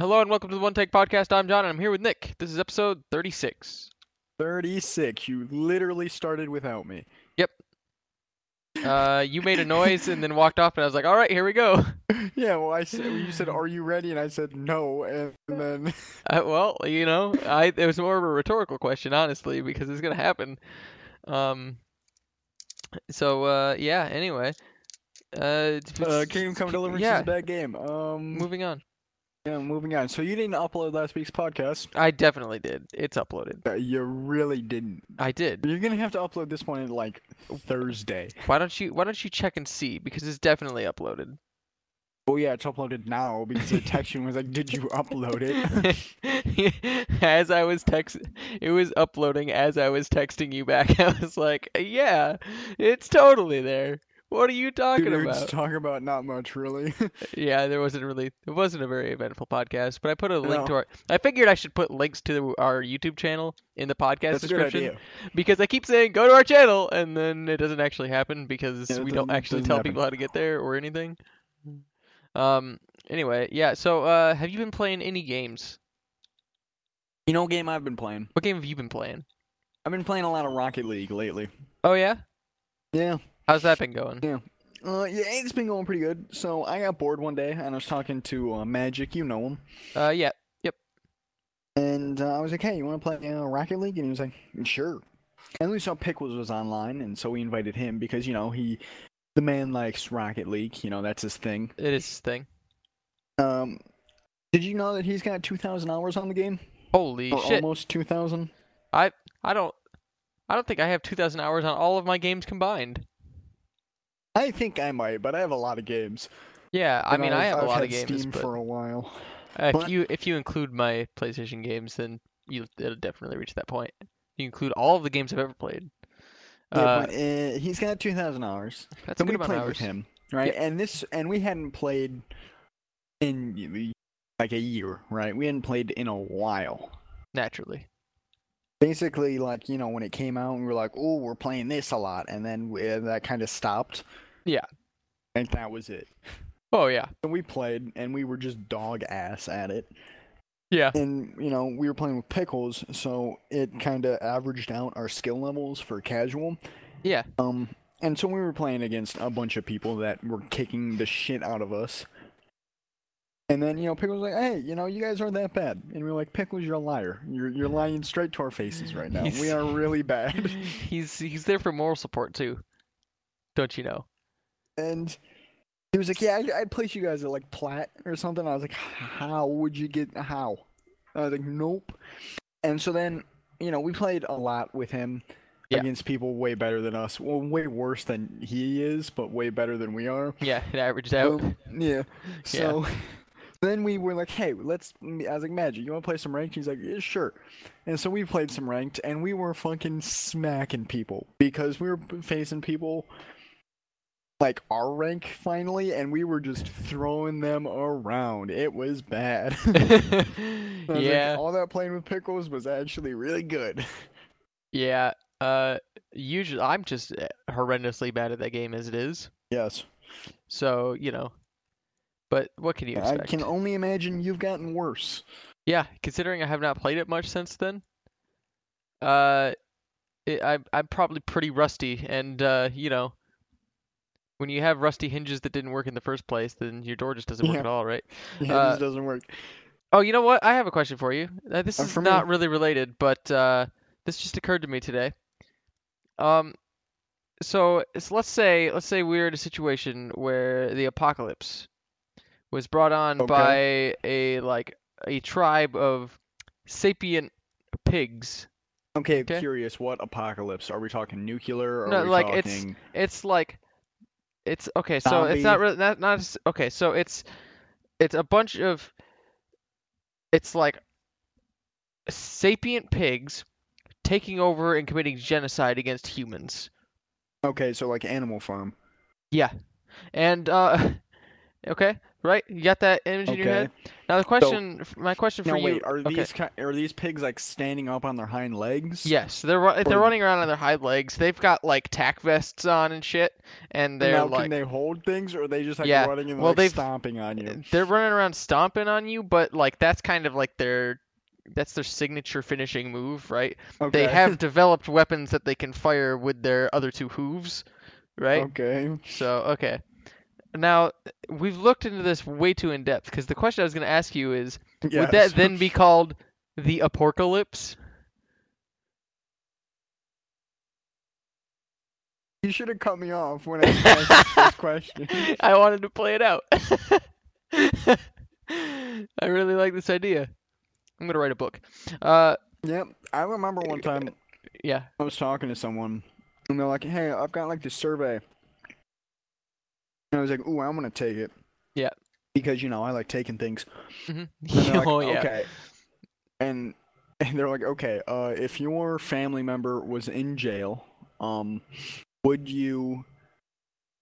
Hello and welcome to the One Take Podcast. I'm John and I'm here with Nick. This is episode 36. 36. You literally started without me. Yep. Uh, you made a noise and then walked off, and I was like, "All right, here we go." Yeah, well, I said you said, "Are you ready?" And I said no, and then Uh, well, you know, I it was more of a rhetorical question, honestly, because it's gonna happen. Um. So, uh, yeah. Anyway, uh, uh, Kingdom Come Deliverance yeah. is a bad game. Um, moving on. Yeah, moving on. So you didn't upload last week's podcast. I definitely did. It's uploaded. Uh, you really didn't. I did. You're gonna have to upload this one in like Thursday. Why don't you Why don't you check and see because it's definitely uploaded. Oh yeah, it's uploaded now because the text was like, "Did you upload it?" as I was text, it was uploading as I was texting you back. I was like, "Yeah, it's totally there." What are you talking Dude, about? talk about not much really. Yeah, there wasn't really, it wasn't a very eventful podcast, but I put a link to our. I figured I should put links to our YouTube channel in the podcast That's description because I keep saying go to our channel and then it doesn't actually happen because Yeah, we don't actually tell happen. people how to get there or anything. Um. Anyway, yeah. So, uh, have you been playing any games? You know, what game I've been playing. What game have you been playing? I've been playing a lot of Rocket League lately. Oh yeah. Yeah. How's that been going? Yeah. Uh, yeah, it's been going pretty good. So I got bored one day, and I was talking to uh, Magic. You know him. Uh, yeah. Yep. And uh, I was like, "Hey, you want to play uh, Rocket League?" And he was like, "Sure." And we saw Pickles was online, and so we invited him because you know he, the man likes Rocket League. You know that's his thing. It is his thing. Um, did you know that he's got two thousand hours on the game, Holy or shit! almost two thousand? I I don't. I don't think I have 2,000 hours on all of my games combined. I think I might, but I have a lot of games. Yeah, I mean, I I've- have a I've lot of games, Steam but for a while. uh, if you if you include my PlayStation games, then you it'll definitely reach that point. You include all of the games I've ever played. Yeah, Uh, but uh, he's got two thousand hours. that's So good we played of with hours. him, right? And this, and we hadn't played in like a year, right? We hadn't played in a while. Naturally. Basically, like you know, when it came out, and we were like, "Oh, we're playing this a lot," and then we, uh, that kind of stopped. Yeah. and that was it. Oh yeah. So we played, and we were just dog ass at it. Yeah. And you know, we were playing with pickles, so it kind of averaged out our skill levels for casual. Yeah. Um, and so we were playing against a bunch of people that were kicking the shit out of us. And then, you know, Pickles was like, hey, you know, you guys aren't that bad. And we were like, Pickles, you're a liar. You're you're lying straight to our faces right now. He's- We are really bad. he's he's there for moral support too. Don't you know? And he was like, yeah, I'd, I'd place you guys at like plat or something. I was like, how would you get, how? I was like, nope. And so then, you know, we played a lot with him Yeah. against people way better than us. Well, way worse than he is, but way better than we are. Yeah, it averaged out. Um, yeah. So then we were like, hey, let's. I was like, Magic, you want to play some ranked? He's like, yeah, sure. And so we played some ranked, and we were fucking smacking people because we were facing people like our rank finally, and we were just throwing them around. It was bad. Was like, yeah. all that playing with pickles was actually really good. Yeah. Uh, usually I'm just uh, horrendously bad at that game as it is. Yes. So you know. But what can you expect? I can only imagine you've gotten worse. Yeah, considering I have not played it much since then. Uh, it, I I'm probably pretty rusty, and uh, you know, when you have rusty hinges that didn't work in the first place, then your door just doesn't work Yeah. at all, right? Yeah, Uh, this doesn't work. Oh, you know what? I have a question for you. Uh, this Uh, is for me. not really related, but uh, this just occurred to me today. Um, so it's, let's say let's say we're in a situation where the apocalypse was brought on by a like a tribe of sapient pigs. Okay, Okay. curious. What apocalypse? Are we talking nuclear? Or No, like, it's- talking... It's like it's okay, so it's not really not not okay, so it's it's a bunch of it's like sapient pigs taking over and committing genocide against humans. Okay, so like Animal Farm. Yeah. And uh Okay, right? You got that image in your Okay. head. Now the question, my question for Now you. wait, are okay. these are these pigs like standing up on their hind legs? Yes, they're ru- they're running around on their hind legs. They've got like tack vests on and shit, and they're now, like can they hold things, or are they just like Yeah, running and well, like stomping on you? they're running around stomping on you, but like that's kind of like their that's their signature finishing move, right? Okay. They have developed weapons that they can fire with their other two hooves, right? Okay. So, okay. Now, we've looked into this way too in depth because the question I was going to ask you is would that then be called the apocalypse? You should have cut me off when I asked this question. I wanted to play it out. I really like this idea. I'm going to write a book. Uh, Yep. I remember one time yeah. I was talking to someone, and they're like, "Hey, I've got like this survey," I was like, "Ooh, I'm gonna take it." Yeah. Because you know I like taking things. hmm And they're like, oh, yeah. Okay. And and they're like, okay, uh, if your family member was in jail, um, would you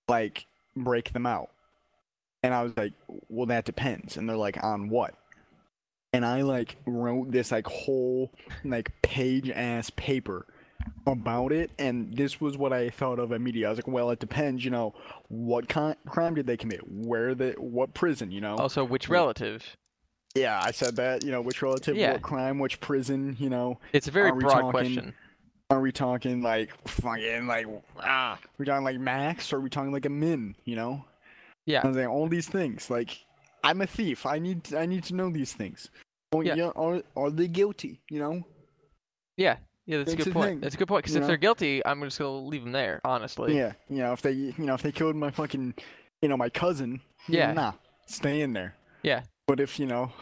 like break them out? And I was like, well, that depends. And they're like, on what? And I like wrote this like whole like page ass paper about it, and this was what I thought of immediately. I was like, well, it depends, you know, what kind crime did they commit? Where the what prison, you know? Also, which relative? Yeah, I said that. You know, which relative, Yeah. what crime, which prison. You know, It's a very broad talking- question. are we talking like fucking like ah? we talking like Max, or are we talking like a Min? You know? Yeah. I was like all these things. Like, I'm a thief. I need I need to know these things. Oh, Yeah. yeah. Are are they guilty? You know? Yeah, yeah, that's a good point. thing, That's a good point. Because if know? they're guilty, I'm just gonna leave them there. Honestly. yeah. You know, if they you know if they killed my fucking you know my cousin. Yeah. Nah, stay in there. Yeah. But if you know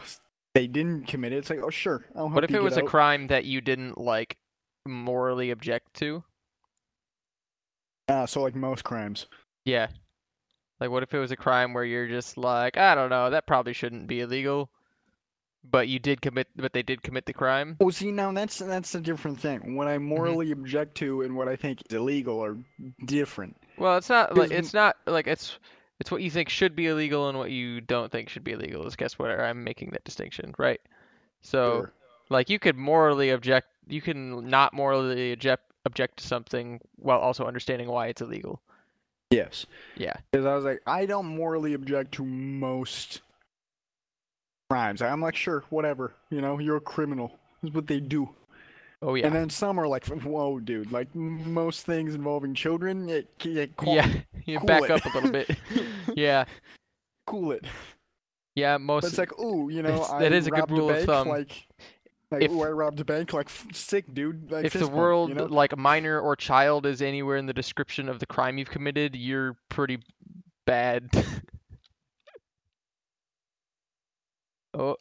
they didn't commit it, it's like oh sure. I'll help What if it was a crime that you didn't like morally object to? Ah, so like most crimes. Yeah. Like, what if it was a crime where you're just like, I don't know, that probably shouldn't be illegal, but you did commit, but they did commit the crime. Well, see, now that's that's a different thing. What I mm-hmm. morally object to and what I think is illegal are different. Well, it's not like it's not like it's it's what you think should be illegal and what you don't think should be illegal. Is guess where I'm making that distinction, right? So, Sure. like, you could morally object, you can not morally object object to something while also understanding why it's illegal. Yes. Yeah. Because I was like, I don't morally object to most crimes. I'm like, sure, whatever. You know, you're a criminal. That's what they do. Oh yeah. And then some are like, whoa, dude. Like most things involving children, it, it, cool, yeah. You cool back it. up a little bit. yeah. cool it. Yeah. But Most. it's like, ooh, you know, that is a good rule of bank, thumb. Like, like If- ooh, I robbed a bank. Like, f- sick, dude. Like, if the world you know? like a minor or child is anywhere in the description of the crime you've committed, you're pretty bad. oh,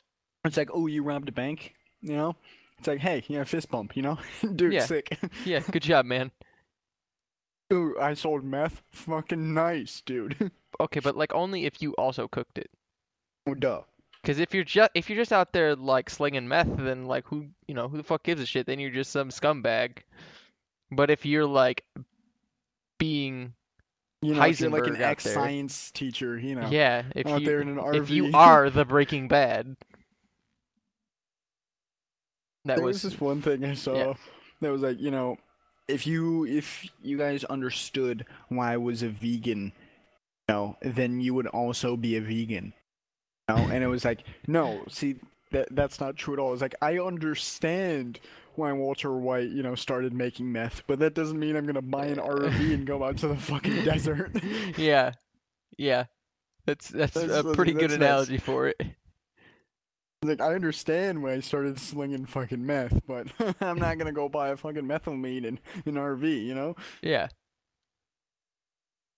It's like, oh, you robbed a bank, you know? It's like, hey, yeah, fist bump, you know? Dude, Yeah. sick. yeah, good job, man. Ooh, I sold meth. Fucking nice, dude. Okay, but like only if you also cooked it. oh, duh. Because if you're just if you're just out there like slinging meth, then like who you know who the fuck gives a shit? Then you're just some scumbag. But if you're like being You know, if you're like an ex-science teacher, you know, yeah, if out you there in an RV. if you are the Breaking Bad, that there was was this one thing I saw yeah. that was like, you know, if you if you guys understood why I was a vegan, you know, then you would also be a vegan. You know? And it was like, no, see that that's not true at all. It's like I understand why Walter White, you know, started making meth, but that doesn't mean I'm gonna buy an RV and go out to the fucking desert. yeah, yeah. That's that's, That's- a pretty good that's analogy for it. like I understand why I started slinging fucking meth, but I'm not gonna go buy a fucking methylamine in an RV, you know? Yeah.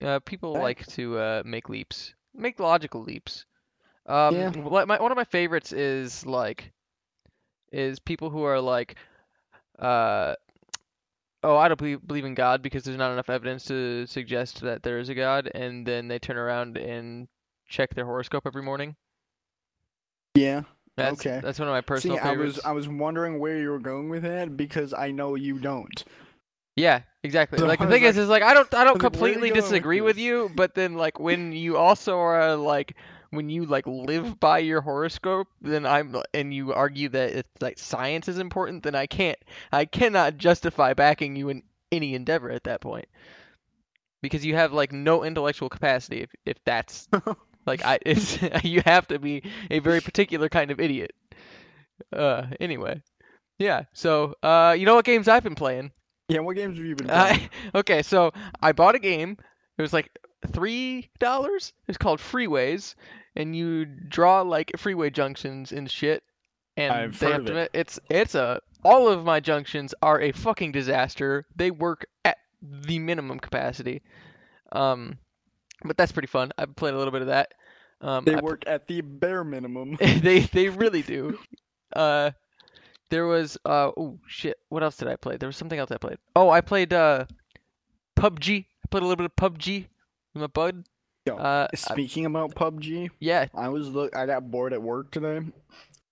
Uh, people like to uh, make leaps, make logical leaps. Um, Yeah. my, one of my favorites is like, is people who are like, uh, oh, I don't believe, believe in God because there's not enough evidence to suggest that there is a God, and then they turn around and check their horoscope every morning. Yeah. That's Okay. that's one of my personal See, I was I was wondering where you were going with that because I know you don't. Yeah, exactly. So like the thing is, like- is like I don't I don't was like, where are you completely going with disagree with you, but then like when you also are like when you like live by your horoscope, then I'm and you argue that it's like science is important, then I can't I cannot justify backing you in any endeavor at that point. Because you have like no intellectual capacity if if that's like I it's you have to be a very particular kind of idiot. Uh anyway. Yeah, so uh you know what games I've been playing? Yeah, what games have you been playing? I, okay, so I bought a game. It was like three dollars. It's called Freeways, and you draw like freeway junctions and shit. And I've they heard have to. it. It's it's a all of my junctions are a fucking disaster. They work at the minimum capacity. Um, but that's pretty fun. I've played a little bit of that. Um, they I work at the bare minimum. they they really do. Uh, there was uh oh shit. What else did I play? There was something else I played. Oh, I played uh PUBG. I played a little bit of PUBG my bud. Yo, Uh, I- Speaking about PUBG, yeah, I was look. I got bored at work today,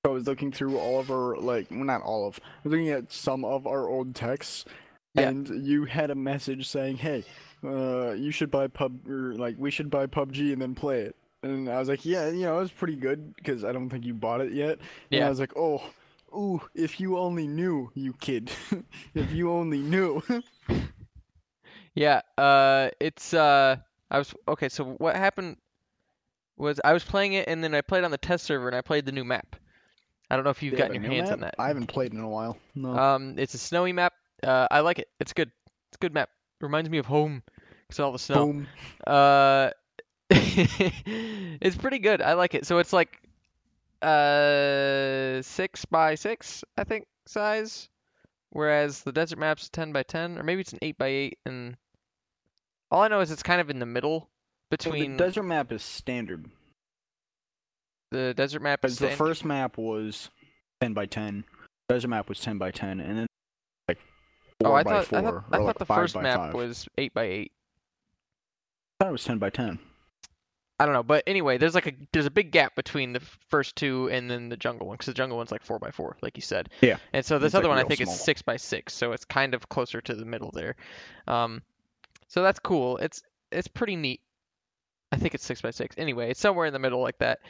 so I was looking through all of our like, well, not all of. I was looking at some of our old texts, Yeah. and you had a message saying, "Hey, uh, you should buy pub or like we should buy PUBG and then play it." And I was like, "Yeah, you know, it was pretty good because I don't think you bought it yet." And Yeah. I was like, "Oh." Ooh, if you only knew, you kid. if you only knew. yeah. Uh, it's uh, I was okay. So what happened was I was playing it, and then I played on the test server, and I played the new map. I don't know if you've They gotten your hands on that. I haven't played in a while. No. Um, it's a snowy map. Uh, I like it. It's good. It's a good map. Reminds me of home, cause all the snow. Boom. Uh, it's pretty good. I like it. So it's like uh six by six, I think, size. Whereas the desert map's ten by ten, or maybe it's an eight by eight. And all I know is it's kind of in the middle So between the desert map is standard. the desert map is the first map was 10 by 10. Desert map was 10 by 10, and then like 4 Oh, I by thought 4, I thought, I like the first map 5. was eight by eight. I thought it was 10 by 10. I don't know, but anyway, there's like a there's a big gap between the first two and then the jungle one, because the jungle one's like four by four, like you said. Yeah. And so this It's, other like, one I think small. is six by six, so it's kind of closer to the middle there. Um, so that's cool. It's it's pretty neat. I think it's six by six. Anyway, it's somewhere in the middle like that.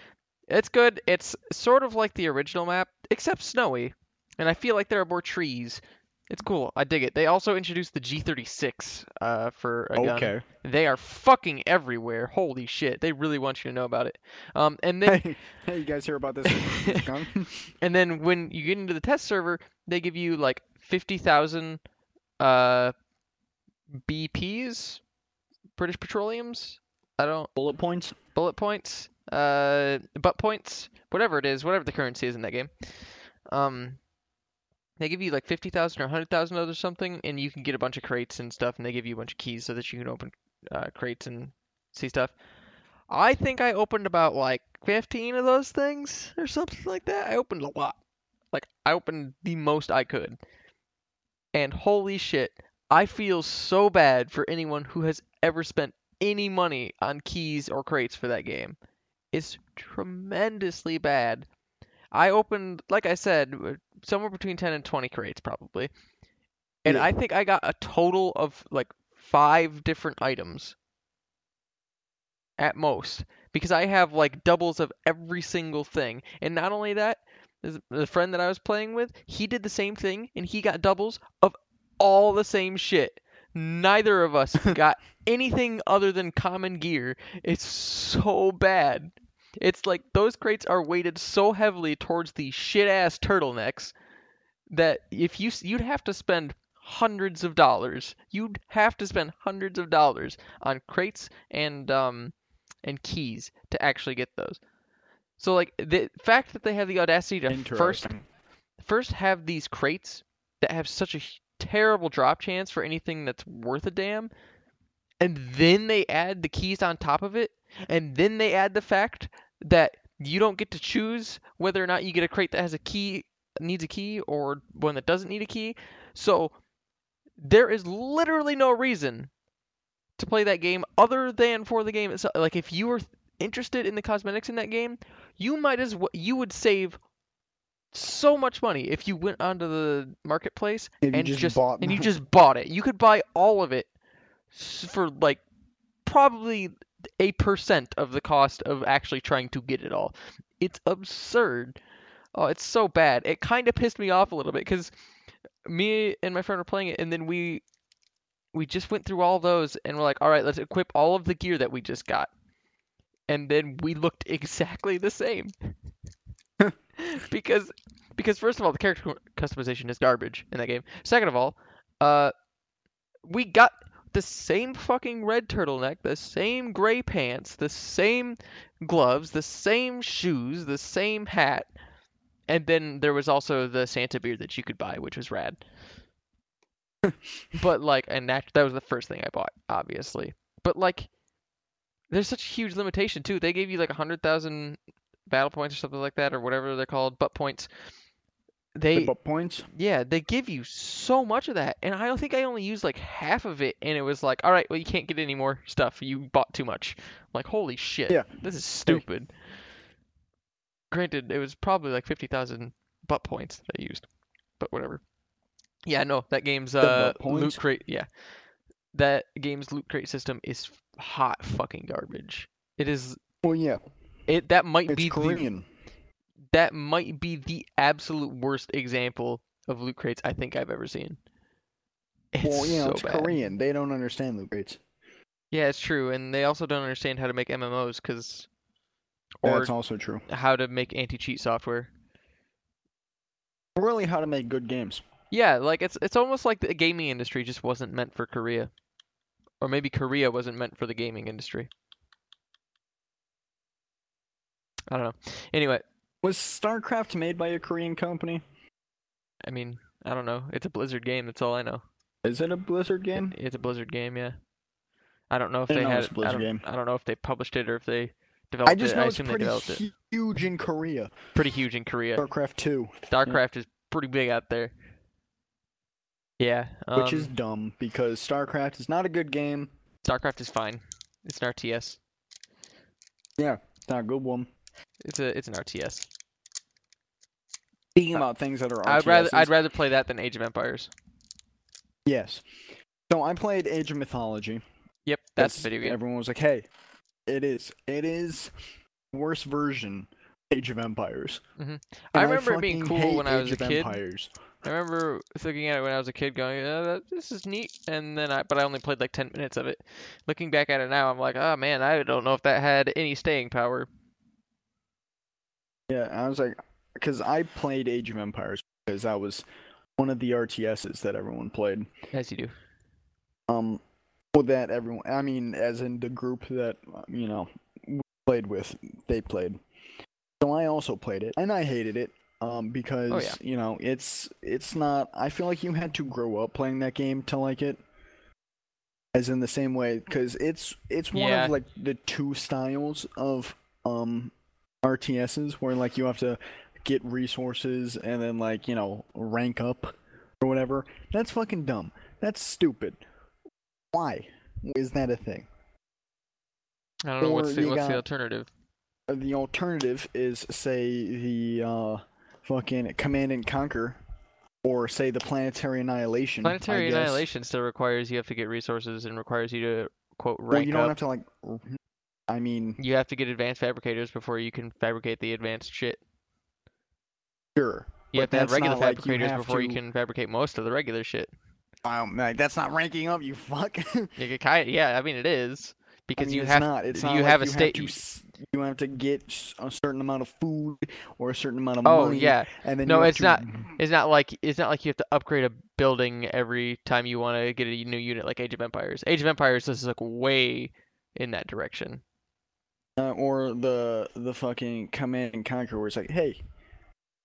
It's good. It's sort of like the original map, except snowy, and I feel like there are more trees. It's cool. I dig it. They also introduced the G36 uh, for a gun. Okay. They are fucking everywhere. Holy shit. They really want you to know about it. Um, and then Hey, hey, you guys hear about this, this gun? and then when you get into the test server, they give you like 50,000 uh BPs, British Petroleums. I don't Bullet points? bullet points, uh butt points, whatever it is, whatever the currency is in that game. Um they give you like 50,000 or 100,000 or something and you can get a bunch of crates and stuff and they give you a bunch of keys so that you can open uh, crates and see stuff. I think I opened about like 15 of those things or something like that. I opened a lot. Like I opened the most I could. And holy shit, I feel so bad for anyone who has ever spent any money on keys or crates for that game. It's tremendously bad. I opened, like I said, somewhere between 10 and 20 crates probably. And Yeah. I think I got a total of like five different items at most because I have like doubles of every single thing. And not only that, the friend that I was playing with, he did the same thing and he got doubles of all the same shit. Neither of us got anything other than common gear. It's so bad. It's like those crates are weighted so heavily towards the shit ass turtlenecks that if you you'd have to spend hundreds of dollars. You'd have to spend hundreds of dollars on crates and um and keys to actually get those. So like the fact that they have the audacity to first first have these crates that have such a terrible drop chance for anything that's worth a damn, and then they add the keys on top of it, and then they add the fact that you don't get to choose whether or not you get a crate that has a key needs a key or one that doesn't need a key. So there is literally no reason to play that game other than for the game itself. Like if you were interested in the cosmetics in that game, you might as well you would save so much money if you went onto the marketplace If and just bought and you just bought it. You could buy all of it for like probably a percent of the cost of actually trying to get it all. It's absurd. Oh, it's so bad. It kind of pissed me off a little bit because me and my friend were playing it, and then we we just went through all those, and we're like, all right, let's equip all of the gear that we just got, and then we looked exactly the same. because because first of all, the character customization is garbage in that game. Second of all, uh, we got the same fucking red turtleneck, the same gray pants, the same gloves, the same shoes, the same hat, and then there was also the Santa beard that you could buy, which was rad. but like, and that that was the first thing I bought, obviously. But like, there's such a huge limitation too. They gave you like a hundred thousand battle points or something like that, or whatever they're called, butt points. They The butt points. yeah, they give you so much of that, and I don't think I only used like half of it, and it was like, all right, well, you can't get any more stuff. You bought too much. I'm like, holy shit, Yeah. this is stupid. Granted, it was probably like fifty thousand butt points that I used, but whatever. Yeah, no, that game's uh loot crate. Yeah, that game's loot crate system is hot fucking garbage. It is. Well, yeah, It that might it's be the that might be the absolute worst example of loot crates I think I've ever seen. It's well, you know, so it's bad. Korean. They don't understand loot crates. Yeah, it's true, and they also don't understand how to make MMOs, cause or That's also true. how to make anti-cheat software. Really, how to make good games. Yeah, like it's it's almost like the gaming industry just wasn't meant for Korea, or maybe Korea wasn't meant for the gaming industry. I don't know. Anyway, Was StarCraft made by a Korean company? I mean, I don't know. It's a Blizzard game. That's all I know. Is it a Blizzard game? It's a Blizzard game, yeah. I don't know if Didn't they know had. a I Blizzard don't, game. I don't know if they published it or if they developed it. I just it. know I it's pretty developed it. huge in Korea. Pretty huge in Korea. StarCraft 2, StarCraft is pretty big out there. Yeah. Um, which is dumb because StarCraft is not a good game. StarCraft is fine. It's an RTS. Yeah, it's not a good one. It's a it's an RTS. Uh, about things that are I'd rather I'd rather play that than Age of Empires. Yes. So I played Age of Mythology. Yep, that's video game. Everyone was like, "Hey, it is. It is worst version Age of Empires." Mhm. I remember it being cool when I was a kid. Empires. I remember looking at it when I was a kid, going, "Yeah, that, this is neat," and then I but I only played like ten minutes of it. Looking back at it now, I'm like, "Oh man, I don't know if that had any staying power." Yeah, I was like, because I played Age of Empires because that was one of the RTSs that everyone played. As you do. Um, well, that everyone, I mean, as in the group that you know we played with, they played. So I also played it, and I hated it. Um, because Oh, yeah. you know, it's it's not. I feel like you had to grow up playing that game to like it. As in the same way, because it's it's one Yeah. of like the two styles of um RTSs where like you have to get resources and then like you know rank up or whatever. That's fucking dumb. That's stupid. Why is that a thing? I don't know what's the what's the alternative. The alternative is say the uh fucking Command and Conquer, or say the Planetary Annihilation. Planetary. Annihilation still requires you have to get resources and requires you to quote rank. Well, you don't up. have to like. I mean, You have to get advanced fabricators before you can fabricate the advanced shit. sure. You have to have regular not like you fabricators before you can fabricate most of the regular shit. Um, like, that's not ranking up. You fuck. You can kind yeah, I mean it is because I mean, you it's have not. It's you like have a you state- Have to, you have to get a certain amount of food or a certain amount of Oh money. yeah, And then No, it's to- not- it's not like it's not like you have to upgrade a building every time you want to get a new unit like Age of Empires. Age of Empires this is like way in that direction. Uh, or the the fucking command and conquer where it's like, hey,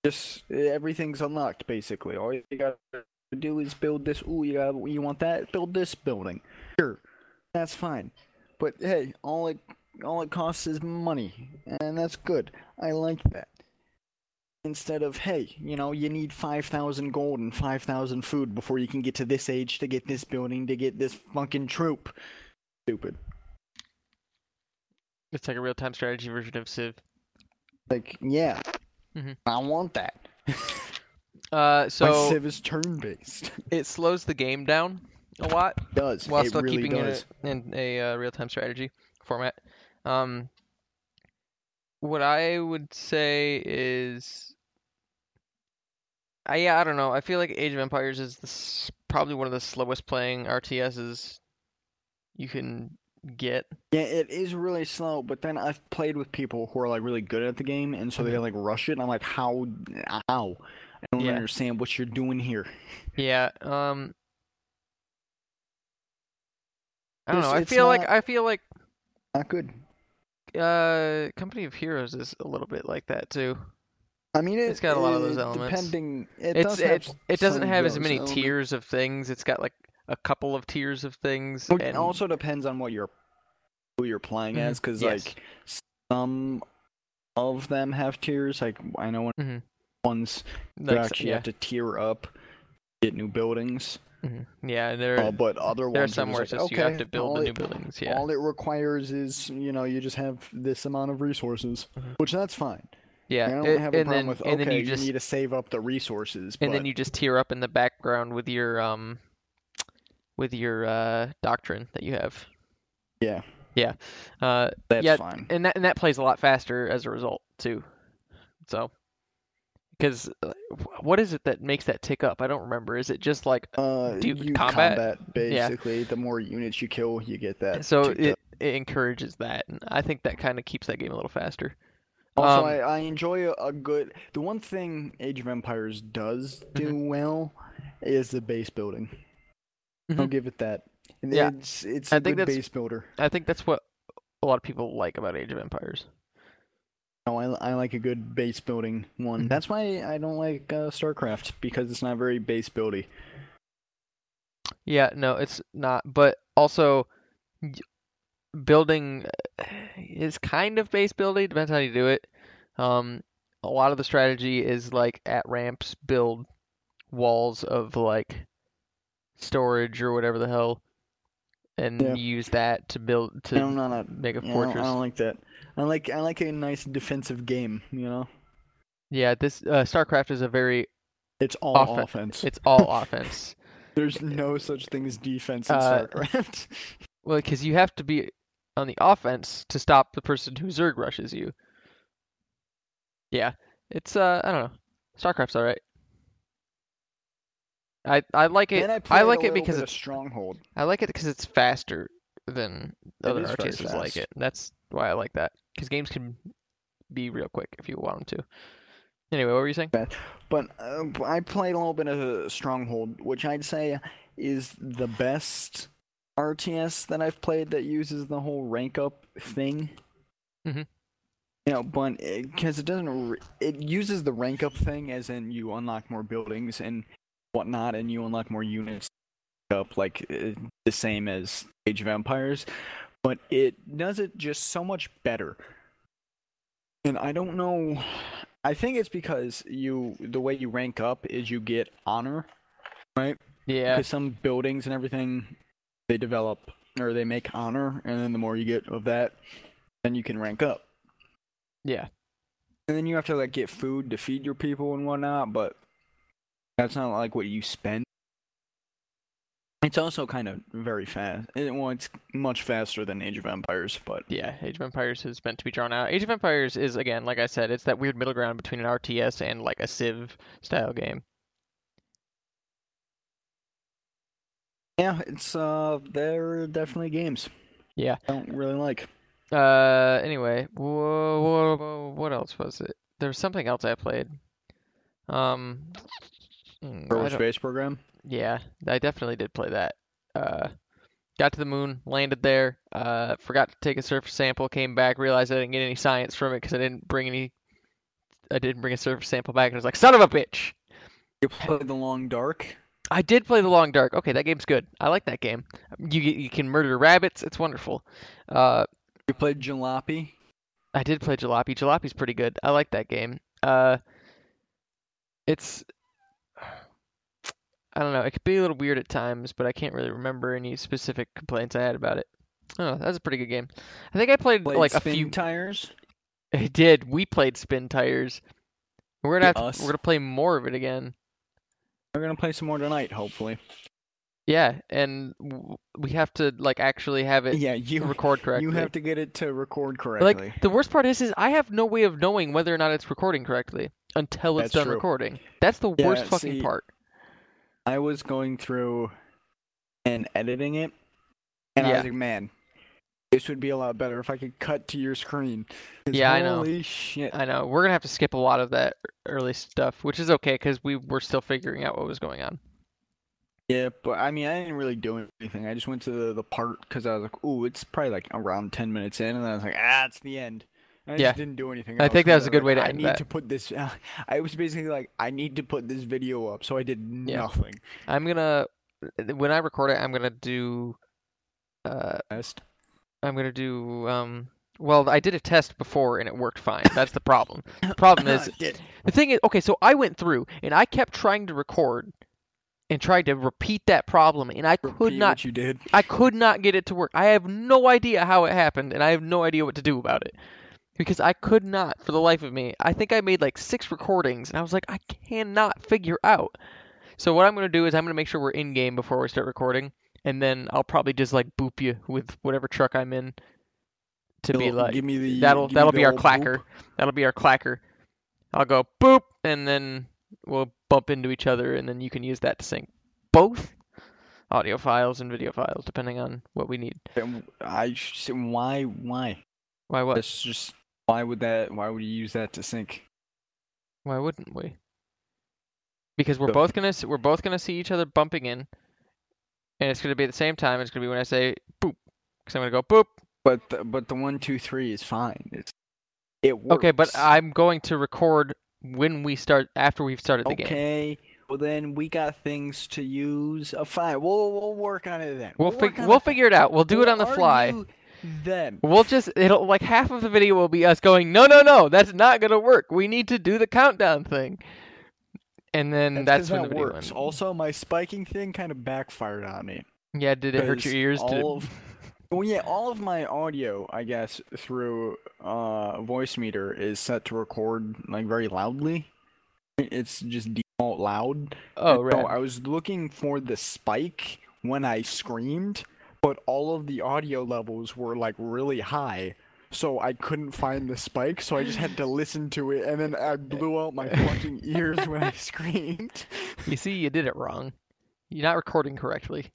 just everything's unlocked basically. All you gotta do is build this. Ooh, you got you want that? Build this building. Sure, that's fine. But hey, all it all it costs is money, and that's good. I like that. Instead of hey, you know, you need five thousand gold and five thousand food before you can get to this age to get this building to get this fucking troop. Stupid. It's like a real-time strategy version of Civ. Like, yeah, Mm-hmm. I want that. Uh, My so Civ is turn based. it slows the game down a lot Does while it still really keeping does? it in a uh, real-time strategy format. Um, what I would say is, I yeah, I don't know. I feel like Age of Empires is the, probably one of the slowest playing RTSs you can get. Yeah, it is really slow, but then I've played with people who are like really good at the game, and so they Mhm. like rush it. And I'm like, how? How? I don't Yeah. understand what you're doing here. Yeah. Um, I don't It's- know. I feel like I feel like Not good. uh, Company of Heroes is a little bit like that too. I mean, it, It's got a lot of those elements. Depending, it does have it, it doesn't have as many elements. tiers of things. It's got like a couple of tiers of things, It and also depends on what you're who you're playing Mhm, as, because yes. like some of them have tiers. Like I know when Mhm. ones you like, actually yeah, have to tier up, get new buildings. mhm. yeah. There, Uh, but other there ones are just like, just you have to build the new it- buildings. Yeah, All it requires is, you know, you just have this amount of resources, Mhm. which that's fine. yeah. I don't it- have a and problem then with and okay, then you just need to save up the resources, and but then you just tear up in the background with your um with your uh doctrine that you have. yeah, Uh, that's yeah, fine. and that and that plays a lot faster as a result too. So, because what is it that makes that tick up? I don't remember. Is it just like Uh, do- you combat? combat, basically. The more units you kill, you get that. so it up. it encourages that, and I think that kind of keeps that game a little faster. Also, um, I, I enjoy a, a good. The one thing Age of Empires does do Mm-hmm. well is the base building. I'll Mhm. give it that. And Yeah, it's it's I a think good that's- base builder. I think that's what a lot of people like about Age of Empires. No, I, I like a good base building one. Mhm. That's why I don't like uh, StarCraft because it's not very base buildy. Yeah, no, it's not. But also, building uh, is kind of base building. Depends on how you do it. Um, a lot of the strategy is like at ramps, build walls of like storage or whatever the hell, and Yeah. use that to build I don't to make a yeah, I don't- fortress. I don't like that. I like I like a nice defensive game. You know, Yeah, this uh, StarCraft is a very it's all Offen- offense. it's all offense. There's no such thing as defense in Uh, StarCraft. Well, because you have to be on the offense to stop the person who Zerg rushes you. Yeah, it's uh, I don't know. StarCraft's all right. I I like it. I, I, like it because it's Stronghold. I like it because it's faster than It other very like it. That's why I like that. Because games can be real quick if you want them to. Anyway, what were you saying? But uh, I played a little bit of Stronghold, which I'd say is the best RTS that I've played that uses the whole rank up thing. Mhm. You know, but because it, doesn't, re- it uses the rank up thing as in you unlock more buildings and whatnot, and you unlock more units up like uh, the same as Age of Empires, but it does it just so much better. And I don't know. I think it's because you the way you rank up is you get honor, right? Yeah, Because some buildings and everything they develop or they make honor, and then the more you get of that, then you can rank up. yeah. And then you have to like get food to feed your people and whatnot, but that's not like what you spend. It's also kind of very fast. It, well, it's much faster than Age of Empires, but Yeah, Age of Empires is meant to be drawn out. Age of Empires is again, like I said, it's that weird middle ground between an RTS and like a Civ style game. yeah, it's uh, they're definitely games. Yeah. I don't really like. Uh, anyway, whoa, whoa, whoa, what else was it? There was something else I played. Um, mm, Kerbal Space Program. yeah, I definitely did play that. Uh, got to the moon, landed there. Uh, forgot to take a surface sample, came back, realized I didn't get any science from it because I didn't bring any. I didn't bring a surface sample back, and I was like, son of a bitch. You played The Long Dark. I did play The Long Dark. Okay, that game's good. I like that game. You you can murder rabbits. It's wonderful. Uh, You played Jalopy. I did play Jalopy. Jalopy's pretty good. I like that game. Uh, it's I don't know. It could be a little weird at times, but I can't really remember any specific complaints I had about it. Oh, that's a pretty good game. I think I played Played like a few. Tires. I did. We played Spintires. We're gonna have to, we're gonna play more of it again. We're gonna play some more tonight, hopefully. Yeah, and we have to like actually have it Yeah, you record correctly. you have to get it to record correctly. Like the worst part is, is I have no way of knowing whether or not it's recording correctly until it's That's done true. recording. That's the Yeah, worst fucking see, part. I was going through and editing it, and I was like, man, this would be a lot better if I could cut to your screen. Yeah, I know. Shit. I know we're gonna have to skip a lot of that early stuff, which is okay because we were still figuring out what was going on. Yeah, but I mean, I didn't really do anything. I just went to the, the part because I was like, ooh, it's probably like around 10 minutes in, and then I was like, ah, it's the end. I Yeah. just didn't do anything I think that was a good way to like, end I need that. to put this. I was basically like, I need to put this video up, so I did nothing. Yeah. I'm gonna when I record it, I'm gonna do uh Best. I'm gonna do um well I did a test before and it worked fine. That's the problem. The problem is Did. the thing is okay, so I went through and I kept trying to record and tried to repeat that problem and I could Repeat not what you did. I could not get it to work. I have no idea how it happened, and I have no idea what to do about it. Because I could not, for the life of me. I think I made like six recordings, and I was like, I cannot figure out. So what I'm gonna do is I'm gonna make sure we're in game before we start recording, and then I'll probably just like boop you with whatever truck I'm in to be It'll- like give me the, that'll that'll be our clacker. boop. That'll be our clacker. I'll go boop, and then we'll bump into each other, and then you can use that to sync both audio files and video files, depending on what we need. And I why why? Why what? That's just why would that? Why would you use that to sync? Why wouldn't we? Because we're both gonna we're both gonna see each other bumping in, and it's gonna be at the same time. It's gonna be when I say boop, because I'm gonna go boop. But the, but the one two three is fine. It's it works. Okay, but I'm going to record when we start after we've started the game. Okay. Well then we got things to use. Uh, fine. We'll we'll work on it then. We'll on we'll figure it out. We'll do it on the fly. argue Then. We'll just it'll like half of the video will be us going no no no that's not gonna work. We need to do the countdown thing. And then that's when that the video works. ends. Also, my spiking thing kind of backfired on me. Yeah, did it hurt your ears? Did it- Well, yeah, all of my audio, I guess, through uh, VoiceMeeter is set to record like very loudly. It's just default loud. Oh And so right. I was looking for the spike when I screamed, but all of the audio levels were like really high. So I couldn't find the spike, so I just had to listen to it, and then I blew out my fucking ears when I screamed. You see, you did it wrong. You're not recording correctly.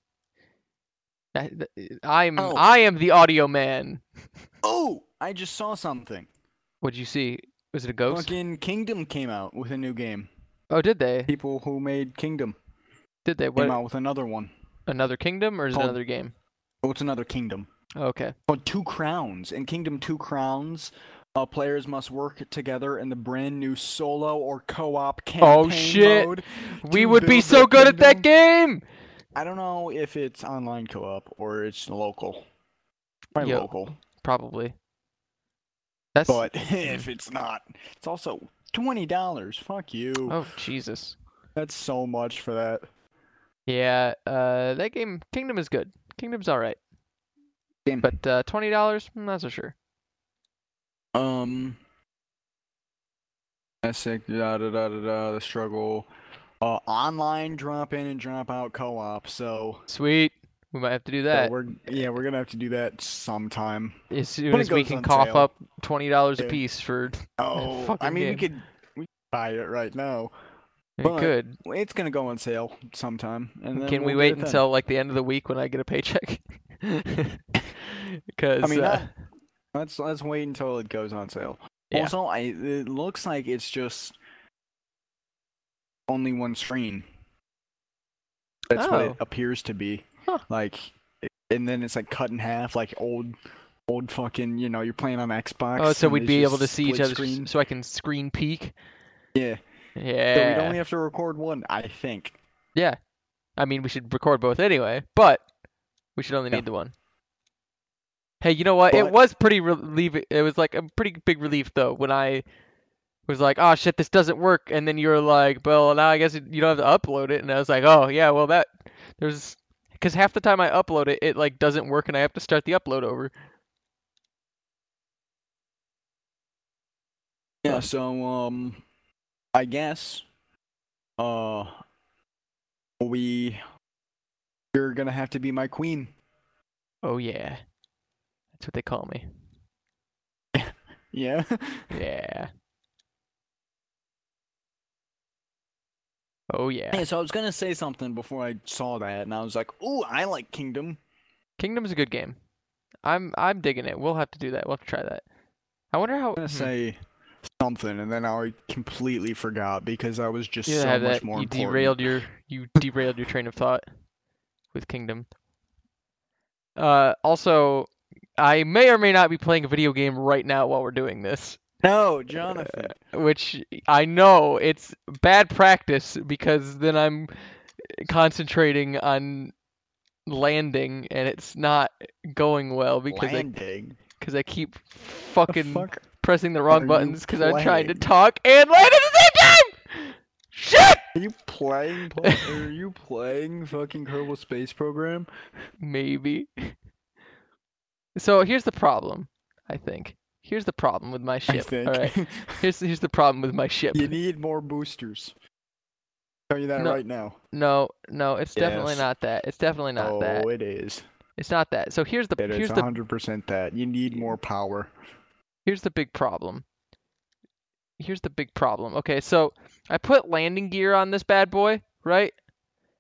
That- that- I'm Oh. I am the audio man. Oh, I just saw something. What'd you see? Was it a ghost? Fucking Kingdom came out with a new game. Oh, did they? People who made Kingdom Did they? came out with another one. Another kingdom or is it another game? Oh, it's another Kingdom. Okay. called Two Crowns. In Kingdom Two Crowns, uh, players must work together in the brand new solo or co-op campaign Oh, shit. mode. We would be so good at that game. I don't know if it's online co-op or it's local. Probably Yo. local. Probably. That's But if it's not, it's also twenty dollars. Fuck you. oh Jesus. That's so much for that. Yeah. Uh, that game Kingdom is good. Kingdom's all right. Game. But uh, twenty dollars, not so sure. Um. Sick, da da da da da. The struggle. Uh, online drop in and drop out co-op. So Sweet. We might have to do that we're yeah, we're gonna have to do that sometime. as soon when as we can cough sale. up twenty dollars a piece for. Oh, I mean, we could we could buy it right now. We But- could. It's gonna go on sale sometime, Can we we'll wait get it then. until like the end of the week when I get a paycheck? Because I mean, uh, let's let's wait until it goes on sale. Yeah. Also, I it looks like it's just only one screen. That's what it Oh. appears to be. Huh. Like, and then it's like cut in half, like old, old fucking. You know, you're playing on Xbox. oh, so we'd be able to see each other, Screen. so I can screen peek. Yeah. So Yeah. we'd only have to record one, I think. Yeah. I mean, we should record both anyway, but we should only Yeah. need the one. Hey, you know what? It was pretty relieving. It was like a pretty big relief though when I was like, "Oh shit, this doesn't work," and then you were like, "Well, now I guess you don't have to upload it," and I was like, "Oh yeah, well that there's." Because half the time I upload it, it like doesn't work, and I have to start the upload over. Yeah, so um I guess uh we You're gonna have to be my queen. Oh yeah. That's what they call me. Yeah. Yeah. Oh yeah. Hey, so I was gonna say something before I saw that, and I was like, "Ooh, I like Kingdom." Kingdom's a good game. I'm I'm digging it. We'll have to do that. We'll have to try that. I wonder how. I'm gonna hmm. say something, and then I completely forgot because I was just You so have much that. more You important. derailed your you derailed your train of thought with Kingdom. Uh, also, I may or may not be playing a video game right now while we're doing this, No, Jonathan. which I know it's bad practice because then I'm concentrating on landing and it's not going well because I because I keep The fucking fuck? Pressing the wrong you buttons because I'm trying to talk and land at the same time. Shit. Are you playing? Are you playing fucking Kerbal Space Program? Maybe. So here's the problem, I think. Here's the problem with my ship. All right. Here's here's the problem with my ship. you need more boosters. Tell you that No, right now. No, no, it's definitely not that. It's definitely not oh, that. Oh, it is. It's not that. So here's the It here's the 100% that. You need more power. Here's the big problem. Here's the big problem. Okay, so I put landing gear on this bad boy, right?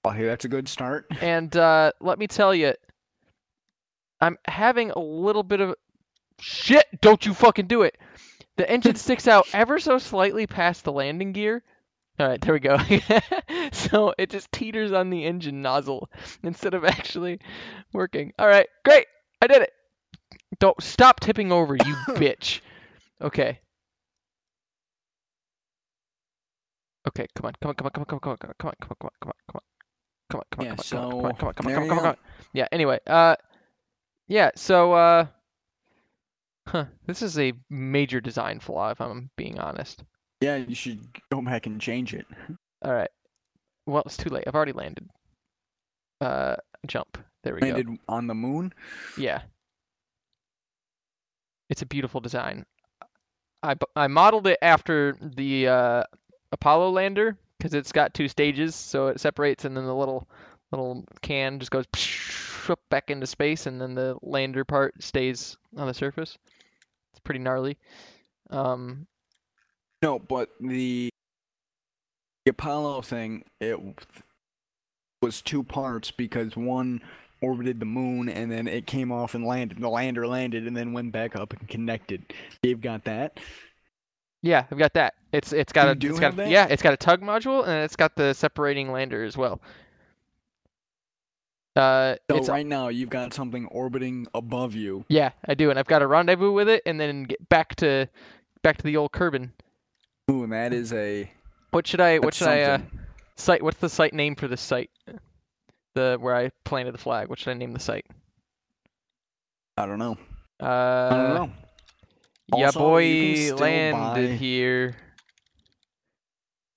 Oh, hey, that's a good start. And uh, let me tell you, I'm having a little bit of shit. Don't you fucking do it. The engine sticks out ever so slightly past the landing gear. All right, there we go. so it just teeters on the engine nozzle instead of actually working. All right, great. I did it. Don't stop tipping over, you bitch. Okay. Okay, come on, come on, come on, come on, come on, come on, come on, come on, come on, come on, come on. Come on, come on, Yeah, come on, on, come on, come on, so come on, come on, come on, come on. Yeah, anyway, uh yeah, so uh huh, this is a major design flaw if I'm being honest. Yeah, you should go back and change it. All right. Well, it's too late. I've already landed. Uh jump. There we go. Landed on the moon. Yeah. It's a beautiful design. I, I modeled it after the uh, Apollo lander because it's got two stages, so it separates and then the little little can just goes back into space, and then the lander part stays on the surface. It's pretty gnarly. Um, No, but the the Apollo thing it was two parts because one orbited the moon and then it came off and landed. The lander landed and then went back up and connected. You've got that. yeah, I've got that. It's it's got You a it's got a- yeah, it's got a tug module and it's got the separating lander as well. Uh, So right now you've got something orbiting above you. Yeah, I do, and I've got a rendezvous with it, and then get back to back to the old Kerbin. Ooh, and that is a What should I? What should I? Uh, site? What's the site name for this site? The where I planted the flag. What should I name the site? I don't know. Uh, I don't know. yeah, Also, boy, you can still landed buy- here.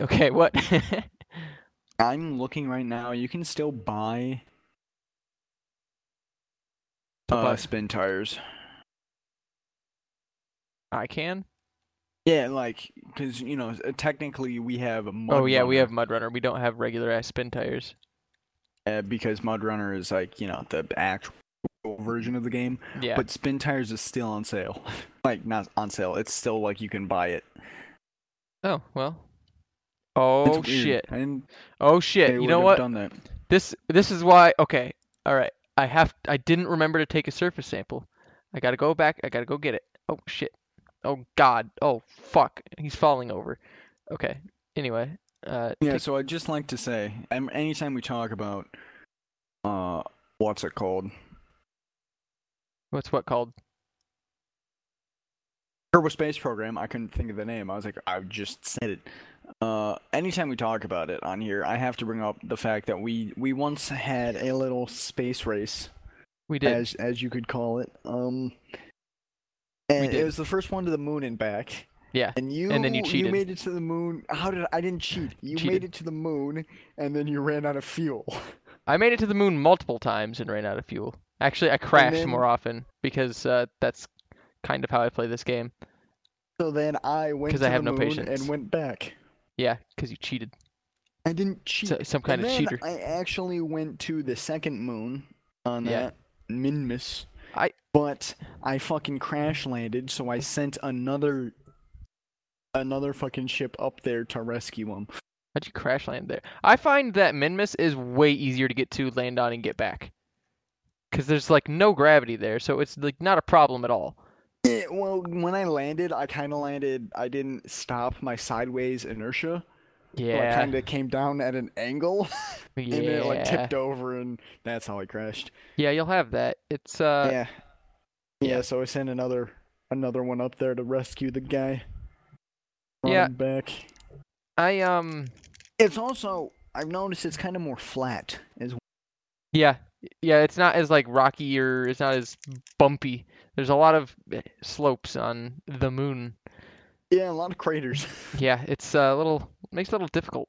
Okay, what? I'm looking right now. You can still buy uh, Spintires. I can. Yeah, like because you know technically we have a mud oh yeah, we Runner, have Mudrunner. We don't have regular ass Spintires. Uh, because Mud Runner is like you know the actual version of the game. Yeah. But Spintires is still on sale. like not on sale. It's still like you can buy it. oh well. Oh shit. Oh shit. You know what? This this is why okay. All right. I have I didn't remember to take a surface sample. I got to go back. I got to go get it. Oh shit. Oh god. Oh fuck. He's falling over. Okay. Anyway, uh Yeah. take- So I'd just like to say, anytime we talk about, uh, what's it called? what's what called? Kerbal Space Program. I couldn't think of the name. I was like, I just said it. Uh, anytime we talk about it on here, I have to bring up the fact that we we once had a little space race, We did. as as you could call it. Um, and it was the first one to the moon and back. Yeah. And you And then you cheated. You made it to the moon. How did I, I didn't cheat? You Cheated. made it to the moon, and then you ran out of fuel. I made it to the moon multiple times and ran out of fuel. Actually, I crashed then- more often because uh, that's kind of how I play this game. So then I went to I have the no moon patience. and went back. Yeah, because you cheated. I didn't cheat. So- some kind And of cheater. I actually went to the second moon on Yeah. that Minmus. I- But I fucking crash landed, so I sent another another fucking ship up there to rescue him. How'd you crash land there? I find that Minmus is way easier to get to, land on, and get back. Because there's like no gravity there, so it's like not a problem at all. Yeah, well, when I landed, I kind of landed. I didn't stop my sideways inertia. So I kind of came down at an angle, yeah. and then it like tipped over, and that's how I crashed. Yeah, you'll have that. It's uh yeah. yeah. So I sent another another one up there to rescue the guy. Brought Yeah. back. I um It's also I've noticed it's kind of more flat as well. yeah. Yeah, it's not as like rocky or it's not as bumpy. There's a lot of eh, slopes on the moon. Yeah, a lot of craters. Yeah, it's a little makes it a little difficult.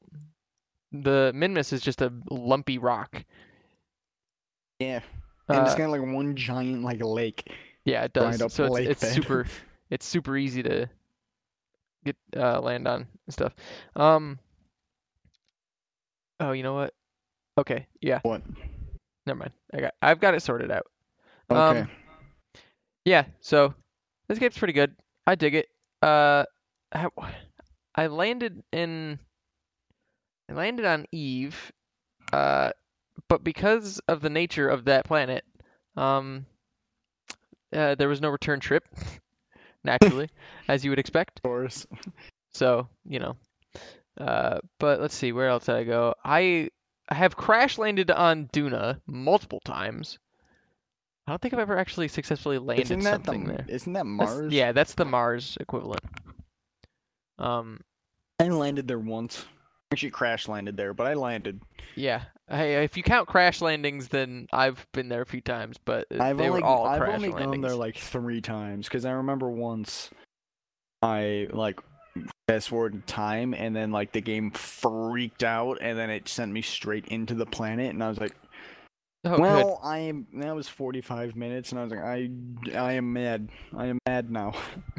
The Minmus is just a lumpy rock. yeah. And it's Uh, kind of like one giant like lake. Yeah, it does. So it's, it's super it's super easy to get uh, land on and stuff. Um Oh, you know what? Okay, yeah, What? never mind. I got I've got it sorted out. Okay. Um, Yeah, so this game's pretty good. I dig it. Uh I, I landed in I landed on Eve uh but because of the nature of that planet, um uh, there was no return trip, naturally, as you would expect. of course. So, you know. Uh, but let's see, where else did I go? I I have crash landed on Duna multiple times. I don't think I've ever actually successfully landed Isn't that the, something there. Isn't that That's- Mars? yeah, that's the Mars equivalent. Um, I landed there once. Actually, crash landed there, but I landed. yeah. Hey, if you count crash landings, then I've been there a few times, but I've they only were all I've crash only landings. gone there like three times because I remember once I like fast forward in time and then like the game freaked out and then it sent me straight into the planet and I was like, oh, well, I am that was 45 minutes and I was like, I I am mad. I am mad now.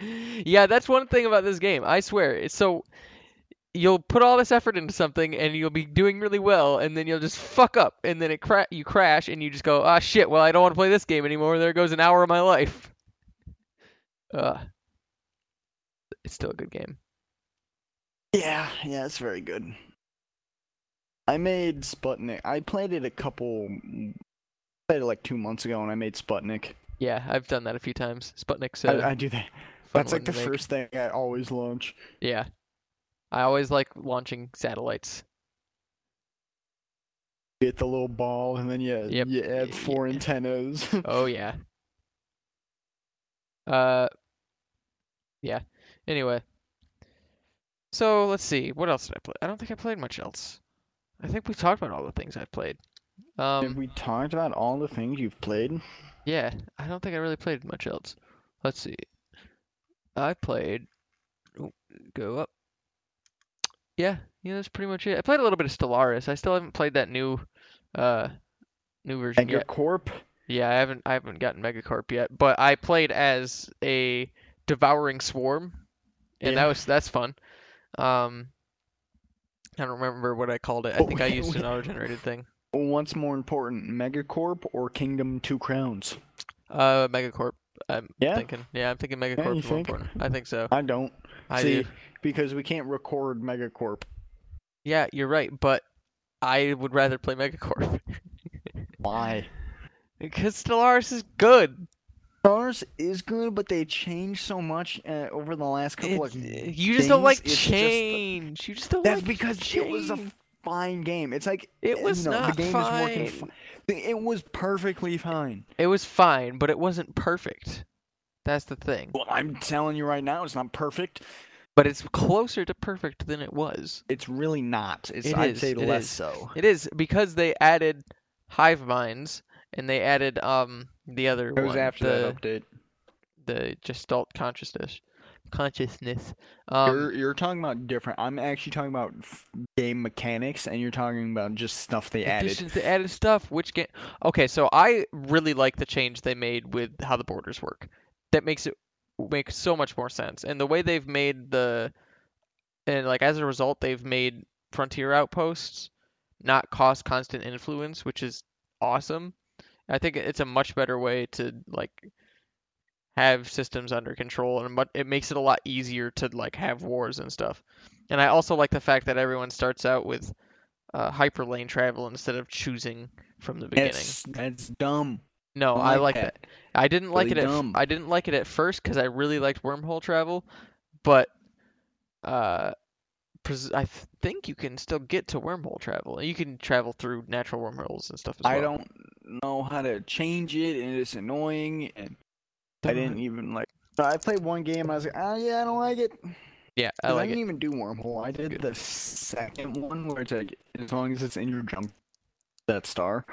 yeah, that's one thing about this game. I swear. It's so you'll put all this effort into something and you'll be doing really well and then you'll just fuck up and then it cra- you crash and you just go, "Ah shit, well I don't want to play this game anymore. There goes an hour of my life." Uh it's still a good game. Yeah, yeah, it's very good. I made Sputnik. I played it a couple played it like 2 months ago and I made Sputnik. Yeah, I've done that a few times. Sputnik's I, I do that. That's like the make. first thing I always launch. Yeah. I always like launching satellites. get the little ball and then you Yep. you add four yeah. antennas. Oh yeah. Uh yeah. Anyway. So let's see. What else did I play? I don't think I played much else. I think we talked about all the things I've played. Have Um we talked about all the things you've played? yeah, I don't think I really played much else. Let's see. I played oh, go up. Yeah, yeah, that's pretty much it. I played a little bit of Stellaris. I still haven't played that new uh new version yet. Megacorp? Yeah, I haven't I haven't gotten Megacorp yet, but I played as a devouring swarm, and Yeah. that was that's fun. Um, I don't remember what I called it. I think I used an auto-generated thing. What's more important, Megacorp or Kingdom Two Crowns? Uh, Megacorp. I'm Yeah? thinking. Yeah, I'm thinking Megacorp you is more think? important. I think so. I don't. I See, do. because we can't record Megacorp. Yeah, you're right, but I would rather play Megacorp Why? because Stellaris is good. Stars is good, but they changed so much uh, over the last couple It's- of you just don't like things, it's just- change. You just don't like change. That's like because it was a change. Fine game. It's like It uh, was you know, not the game is working. fine. Fi- it was perfectly fine. It was fine, but it wasn't perfect. That's the thing. Well, I'm telling you right now, it's not perfect. But it's closer to perfect than it was. It's really not. It's It I'd is, say it less is. so. It is because they added hive minds and they added um the other It was one, after the that update. the gestalt consciousness, consciousness. Um, you're you're talking about different. I'm actually talking about f- game mechanics, and you're talking about just stuff they added. they added stuff. Which game? Okay, so I really like the change they made with how the borders work. That makes it make so much more sense, and the way they've made the and like as a result, they've made frontier outposts not cost constant influence, which is awesome. I think it's a much better way to like have systems under control, and it makes it a lot easier to like have wars and stuff. And I also like the fact that everyone starts out with uh, hyperlane travel instead of choosing from the beginning. That's, that's dumb. No, I, I like that. that. I didn't really like it. At, I didn't like it at first because I really liked wormhole travel, but uh, I think you can still get to wormhole travel. You can travel through natural wormholes and stuff as well. I don't know how to change it, and it's annoying. And I didn't even like. I played one game. and I was like, oh yeah, I don't like it. Yeah, I like I didn't it. even do wormhole. I did Good. the second one where it's like as long as it's in your jump that star.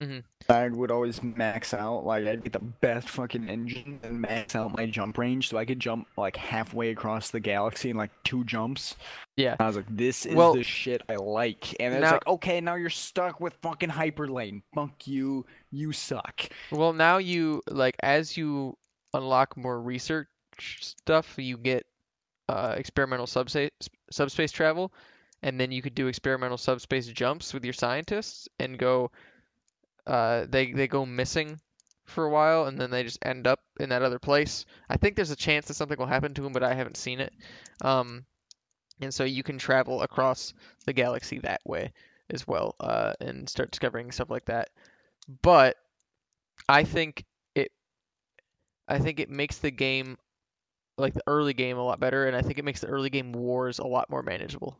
Mm-hmm. I would always max out, like I'd get the best fucking engine and max out my jump range, so I could jump like halfway across the galaxy in like two jumps. Yeah. I was like, this is well, the shit I like, and it's like, okay, now you're stuck with fucking hyperlane. Fuck you, you suck. Well, now you like as you unlock more research stuff, you get uh, experimental subspace subspace travel, and then you could do experimental subspace jumps with your scientists and go uh, they they go missing for a while and then they just end up in that other place. I think there's a chance that something will happen to them, but I haven't seen it. Um, and so you can travel across the galaxy that way as well uh, and start discovering stuff like that. But I think I think it makes the game like the early game a lot better, and I think it makes the early game wars a lot more manageable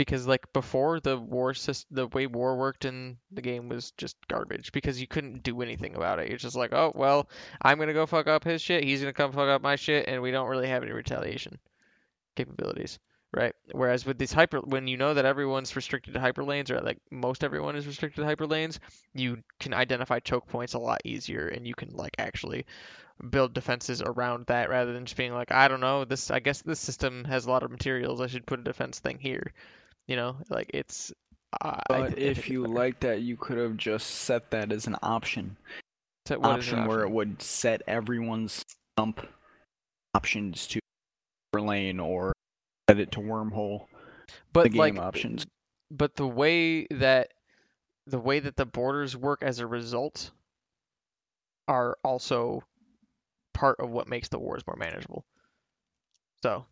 because like before the war system, the way war worked in the game was just garbage because you couldn't do anything about it. You're just like, oh well, I'm gonna go fuck up his shit, he's gonna come fuck up my shit, and we don't really have any retaliation capabilities, right? Whereas with these hyper, when you know that everyone's restricted to hyper lanes, or like most everyone is restricted to hyper lanes, you can identify choke points a lot easier, and you can like actually build defenses around that rather than just being like, I don't know, this I guess this system has a lot of materials, I should put a defense thing here you know, like it's. Uh, but I, if you like that, you could have just set that as an option. Set what option, option where it would set everyone's jump options to lane or set it to wormhole. But the game like, options. But the way that the way that the borders work as a result are also part of what makes the wars more manageable. So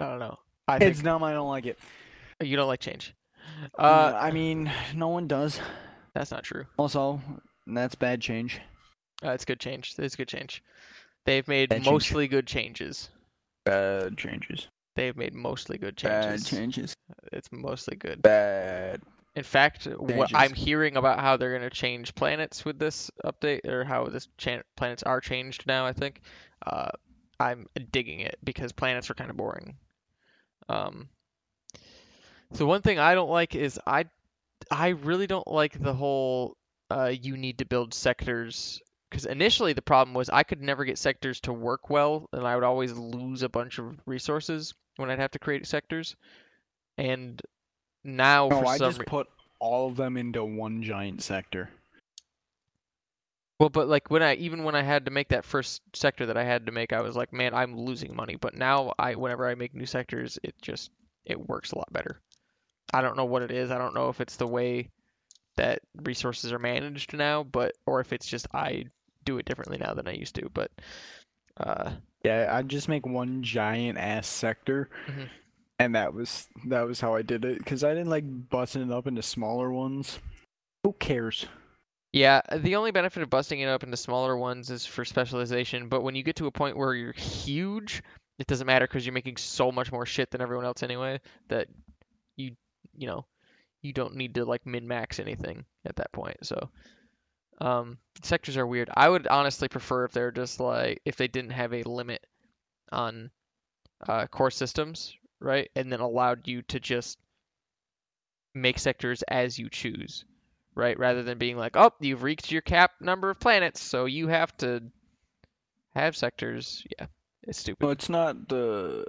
I don't know. I it's dumb. I don't like it. You don't like change. Uh, I mean, no one does. That's not true. Also, that's bad change. Uh, it's good change. It's good change. They've made bad mostly change. good changes. Bad changes. They've made mostly good changes. Bad changes. It's mostly good. Bad. In fact, changes. what I'm hearing about how they're going to change planets with this update, or how this cha- planets are changed now, I think, uh, I'm digging it because planets are kind of boring um, so one thing I don't like is I I really don't like the whole uh, you need to build sectors because initially the problem was I could never get sectors to work well and I would always lose a bunch of resources when I'd have to create sectors. And now no, for I just put all of them into one giant sector. Well, but like when I even when I had to make that first sector that I had to make, I was like, man, I'm losing money. But now I whenever I make new sectors, it just it works a lot better. I don't know what it is. I don't know if it's the way that resources are managed now, but or if it's just I do it differently now than I used to. But uh, yeah, I just make one giant ass sector, mm-hmm. and that was that was how I did it because I didn't like busting it up into smaller ones. Who cares? Yeah, the only benefit of busting it up into smaller ones is for specialization, but when you get to a point where you're huge, it doesn't matter because you're making so much more shit than everyone else anyway that you you know you don't need to like min max anything at that point. So um, sectors are weird. I would honestly prefer if they're just like if they didn't have a limit on uh, core systems, right, and then allowed you to just make sectors as you choose right? Rather than being like, oh, you've reached your cap number of planets, so you have to have sectors. Yeah, it's stupid. Well, it's not the.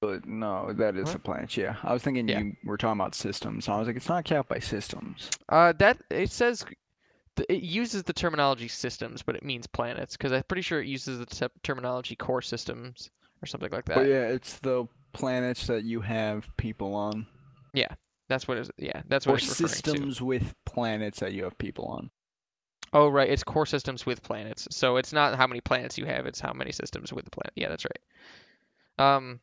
But no, that is what? a planet. Yeah, I was thinking yeah. you were talking about systems. So I was like, it's not capped by systems. Uh, that it says it uses the terminology systems, but it means planets because I'm pretty sure it uses the terminology core systems or something like that. But yeah, it's the planets that you have people on, Yeah, That's what is yeah, that's what or referring to. systems with planets that you have people on. Oh right, it's core systems with planets. So it's not how many planets you have, it's how many systems with the planet. Yeah, that's right. Um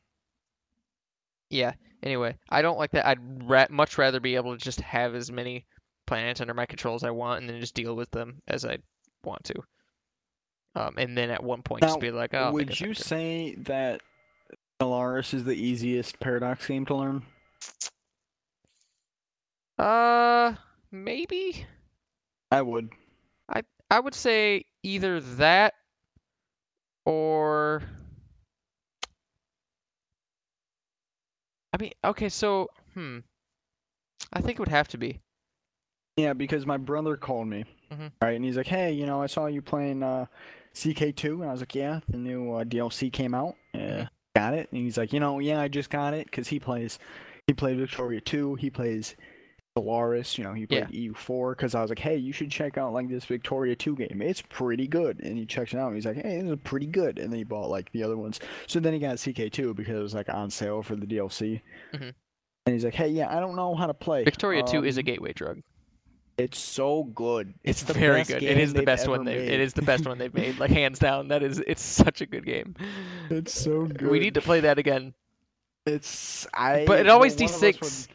yeah, anyway, I don't like that. I'd ra- much rather be able to just have as many planets under my control as I want and then just deal with them as I want to. Um and then at one point Now, just be like, oh, Would you say that Stellaris is the easiest Paradox game to learn? Uh maybe I would. I I would say either that or I mean, okay, so hmm. I think it would have to be. Yeah, because my brother called me, Mhm. right, and he's like, "Hey, you know, I saw you playing uh, CK2," and I was like, "Yeah, the new uh, DLC came out. Uh, Mhm. Got it." And he's like, "You know, yeah, I just got it because he plays, he played Victoria 2, he plays Stellaris, you know, he played EU4." Because I was like, "Hey, you should check out like this Victoria 2 game. It's pretty good." And he checks it out, and he's like, "Hey, this is pretty good." And then he bought like the other ones. So then he got CK2 because it was like on sale for the DLC. Mhm. And he's like, "Hey, yeah, I don't know how to play." Victoria 2 is a Um, gateway drug. It's so good. It's, the very best good. It is the best one they it is the best one they've made, like hands down. That is it's such a good game. It's so good. We need to play that again. It's I. But it always well, one of us would- D6.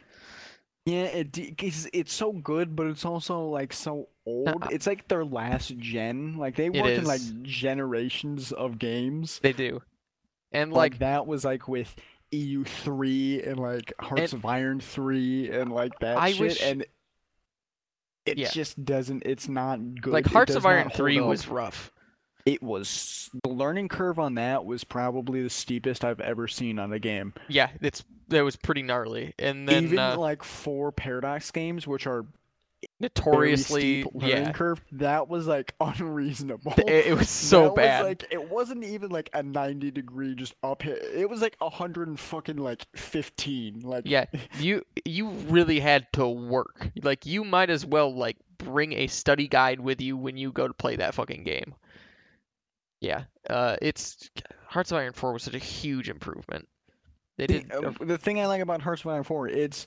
Yeah, it 'cause it's so good, but it's also like so old. Uh, it's like their last gen. Like they work in like generations of games. They do. And Like, like that was like with EU three and like Hearts And- of Iron three and like that I shit, wish- and it Yeah. just doesn't. It's not good. like Hearts of Iron 3 was rough. It was the learning curve on that was probably the steepest I've ever seen on a game. Yeah, it's that was pretty gnarly. And then Even uh, like four Paradox games, which are notoriously steep learning yeah. curve, that was like unreasonable. It, it was so That bad. Was, like it wasn't even like a ninety degree just uphill. It was like a hundred and fucking like fifteen. Like Yeah, you you really had to work. Like you might as well like bring a study guide with you when you go to play that fucking game. Yeah, uh, it's Hearts of Iron 4 was such a huge improvement. They the, did. uh, the thing I like about Hearts of Iron Four, it's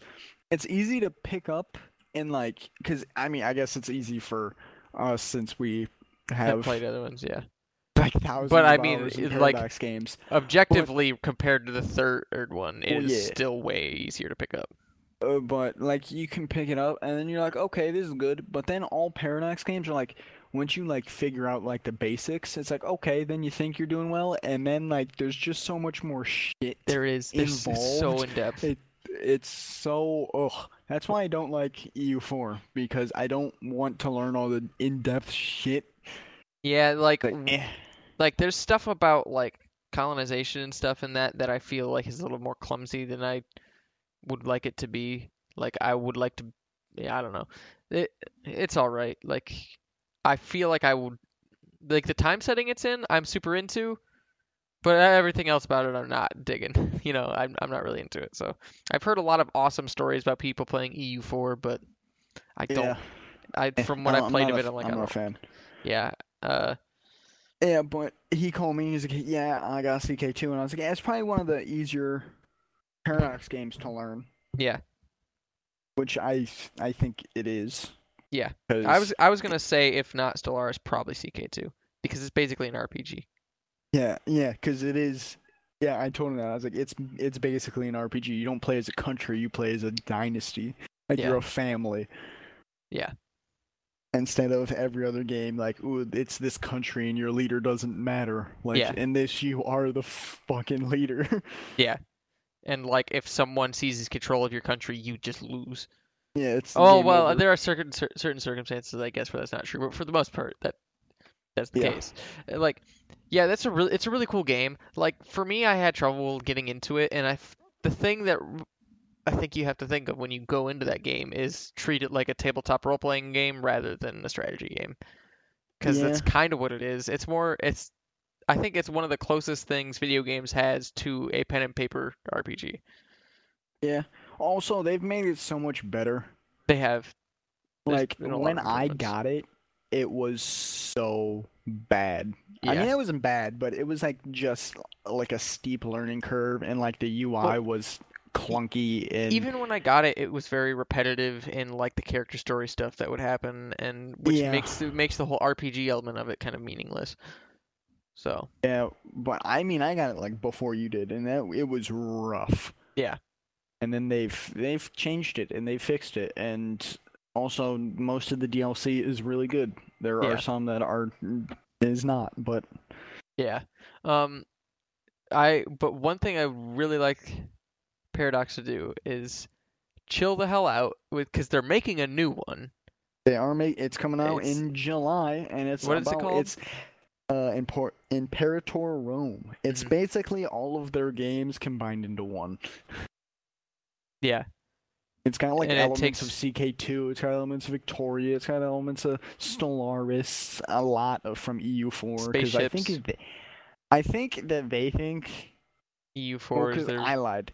it's easy to pick up and like, cause I mean, I guess it's easy for us since we have played other ones, yeah. like thousands But I mean, like- Paradox games. Objectively, compared to the third one, it Well, is yeah. still way easier to pick up. Uh, but like you can pick it up and then you're like, okay, this is good. But then all Paradox games are like, once you like figure out like the basics, it's like okay, then you think you're doing well, and then like there's just so much more shit. There is, there's it's so in depth. It, it's so ugh. That's why I don't like EU4 because I don't want to learn all the in-depth shit. Yeah, like Like, eh. like there's stuff about like colonization and stuff in that that I feel like is a little more clumsy than I would like it to be. Like I would like to yeah, I don't know. It it's all right. Like I feel like I would like the time setting it's in, I'm super into, but everything else about it I'm not digging. You know, I'm I'm not really into it. So, I've heard a lot of awesome stories about people playing EU4, but I don't yeah. I eh, from what I played of it I'm like I'm not a fan. yeah. Uh Yeah, but he called me. He's like, "Yeah, I got CK2," and I was like, "Yeah, it's probably one of the easier Paradox games to learn." yeah. which I I think it is. Yeah. 'Cause- I was I was gonna say if not Stellaris, probably CK2 because it's basically an RPG. yeah yeah because it is. Yeah, I told him that. I was like, it's it's basically an RPG. You don't play as a country. You play as a dynasty. Like Yeah. you're a family. Yeah. Instead of every other game, like, ooh, it's this country and your leader doesn't matter. Like Yeah. in this, you are the fucking leader. Yeah. And like if someone seizes control of your country, you just lose. Yeah, it's. Oh well, over. there are certain certain circumstances I guess where that's not true, but for the most part, that that's the Yeah. case. Like, yeah, that's a really it's a really cool game. Like for me, I had trouble getting into it, and I the thing that I think you have to think of when you go into that game is treat it like a tabletop role playing game rather than a strategy game, because that's kind of what it is. It's more it's I think it's one of the closest things video games has to a pen and paper RPG. Yeah. Also, they've made it so much better. They have There's like been a lot when I got it, it was so bad. I mean, it wasn't bad, but it was like just like a steep learning curve, and like the UI Well, was clunky and Even when I got it, it was very repetitive in like the character story stuff that would happen, and which Yeah. makes makes the whole RPG element of it kind of meaningless. So yeah. But I mean, I got it like before you did, and that it was rough. Yeah. And then they've they've changed it and they fixed it, and also most of the DLC is really good. There Yeah. are some that are is not, but yeah, um, I but one thing I really like Paradox to do is chill the hell out with because they're making a new one. They are make it's coming out It's- in July, and it's What is it called? it's uh Impor- Imperator Rome. It's Mhm. basically all of their games combined into one. Yeah, It's got like And elements takes- of CK2. It's got elements of Victoria. It's got elements of Stellaris. A lot of from EU4 because I think it, I think that they think. EU4 Well, is their I lied.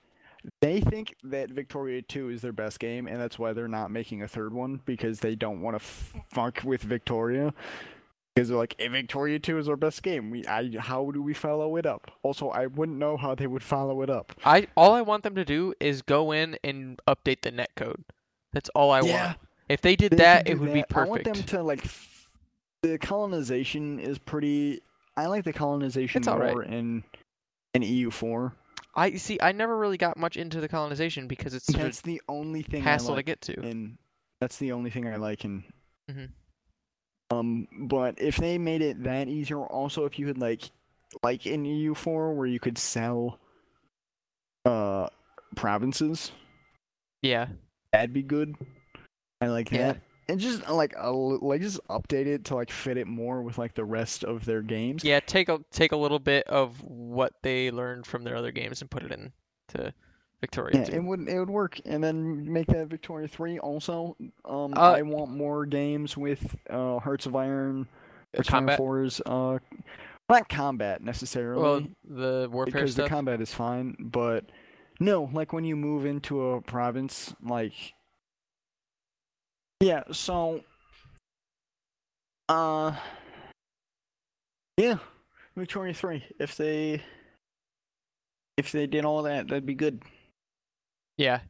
They think that Victoria 2 is their best game, and that's why they're not making a third one because they don't want to fuck with Victoria. Because they're like, if Victoria 2 is our best game, we, I, how do we follow it up? Also, I wouldn't know how they would follow it up. I all I want them to do is go in and update the netcode. That's all I Yeah. want. If they did They that, it would be perfect. I want them to like. The colonization is pretty. I like the colonization It's more in in EU4. I see. I never really got much into the colonization because it's That's the only thing hassle I like to get to. in. That's the only thing I like in. Mhm. Um, but if they made it that easier, also if you could like, like in EU4 where you could sell, uh, provinces, Yeah, that'd be good. I like Yeah. that. And just like a, like just update it to like fit it more with like the rest of their games. yeah. Take a take a little bit of what they learned from their other games and put it in to Victoria Yeah, too. it would it would work, and then make that Victoria three also. Um, Uh, I want more games with uh Hearts of Iron, Hearts of Iron combat. 4's uh, not combat necessarily, Well, the warfare because stuff. the combat is fine, but no, like when you move into a province, like yeah, so uh, yeah, Victoria three. If they if they did all that, that'd be good. Yeah,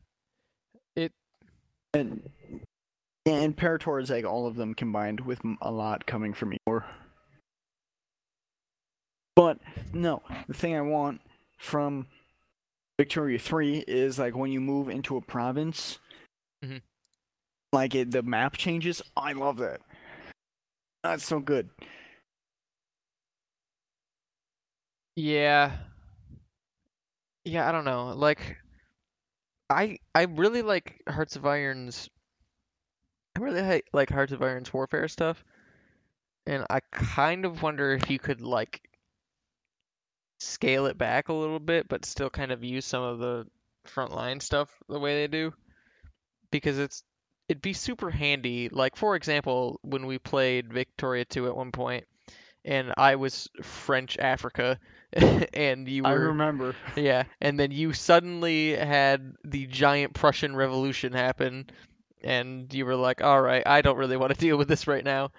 It And and Imperator is like all of them combined with a lot coming from EU4. But no, the thing I want from Victoria 3 is like when you move into a province, mm-hmm. like it, the map changes. I love that. That's so good. yeah, yeah. I don't know. Like, I I really like Hearts of Iron's. I really like, Hearts of Iron's warfare stuff, and I kind of wonder if you could like scale it back a little bit, but still kind of use some of the frontline stuff the way they do, because it's it'd be super handy. Like for example, when we played Victoria 2 at one point, and I was French Africa, and you were, I remember. yeah, and then you suddenly had the giant Prussian Revolution happen, and you were like, "All right, I don't really want to deal with this right now."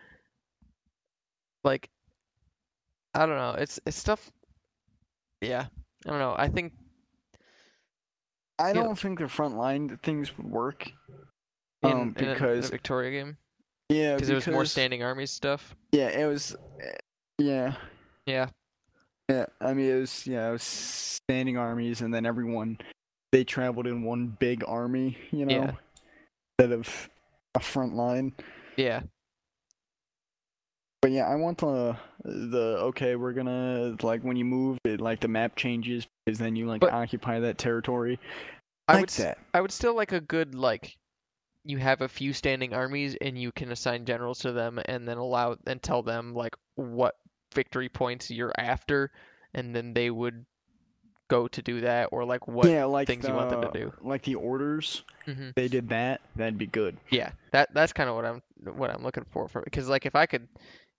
Like, I don't know. It's it's stuff. Yeah, I don't know. I think I don't think the frontline things would work. in, Um, in a- in a, because Victoria game yeah, because it was more standing armies stuff. Yeah, it was. Yeah, Yeah, Yeah, I mean it was yeah, it was standing armies, and then everyone they traveled in one big army, you know, Yeah. instead of a front line. yeah, But yeah, I want the the okay, we're gonna like when you move it, like the map changes because then you like But- occupy that territory. I like would that. I would still like a good like you have a few standing armies and you can assign generals to them and then allow and tell them like what victory points you're after and then they would go to do that or like what yeah, like things you want them to do. Like the orders, hmm they did that. That'd be good. Yeah, that that's kind of what I'm what I'm looking for for because like if I could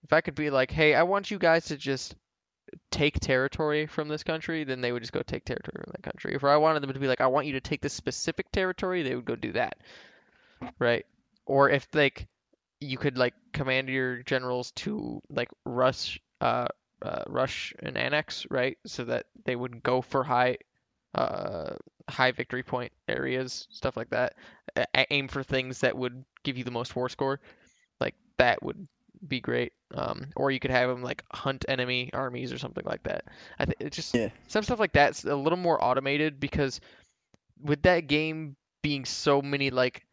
if I could be like, hey, I want you guys to just take territory from this country, then they would just go take territory from that country. If I wanted them to be like, I want you to take this specific territory, they would go do that, right? Or if like you could like command your generals to like rush uh, uh rush and annex, right? So that they would go for high uh high victory point areas, stuff like that. A- aim for things that would give you the most war score. Like that would be great. Um, or you could have them like hunt enemy armies or something like that. I think it's just Yeah. some stuff like that's a little more automated because with that game being so many like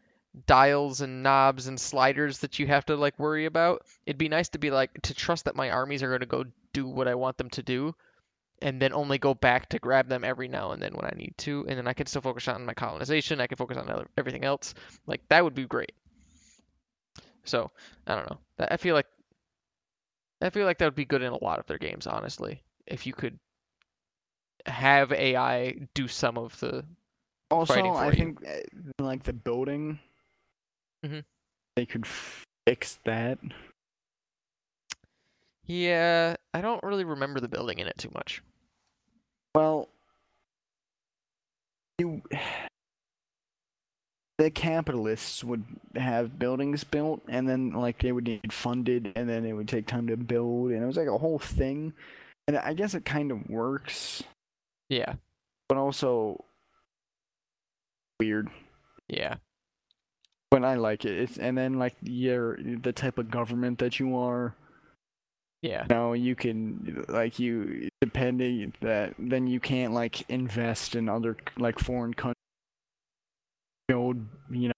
dials and knobs and sliders that you have to like worry about, it'd be nice to be like to trust that my armies are going to go do what I want them to do and then only go back to grab them every now and then when I need to and then I can still focus on my colonization, I can focus on everything else. Like that would be great. So, I don't know. I feel like I feel like that would be good in a lot of their games, honestly. If you could have AI do some of the Also, I you. think uh, like the building, Mhm. they could fix that. Yeah, I don't really remember the building in it too much. Well, you the capitalists would have buildings built, and then like they would need funded, and then it would take time to build, and it was like a whole thing. And I guess it kind of works, Yeah. but also weird. Yeah. But I like it. It's and then like your the type of government that you are. Yeah. No, you can like you depending that then you can't like invest in other like foreign countries. Build you know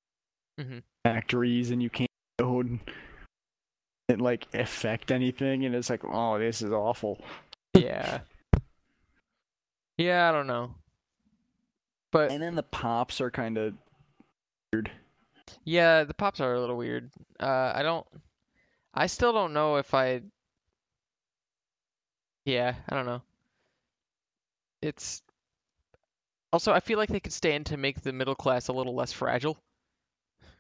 Mhm. factories and you can't build it like affect anything and it's like oh this is awful. Yeah. Yeah, I don't know. But And then the pops are kind of weird. Yeah, the pops are a little weird. Uh I don't I still don't know if I Yeah, I don't know. It's also I feel like they could stand to make the middle class a little less fragile.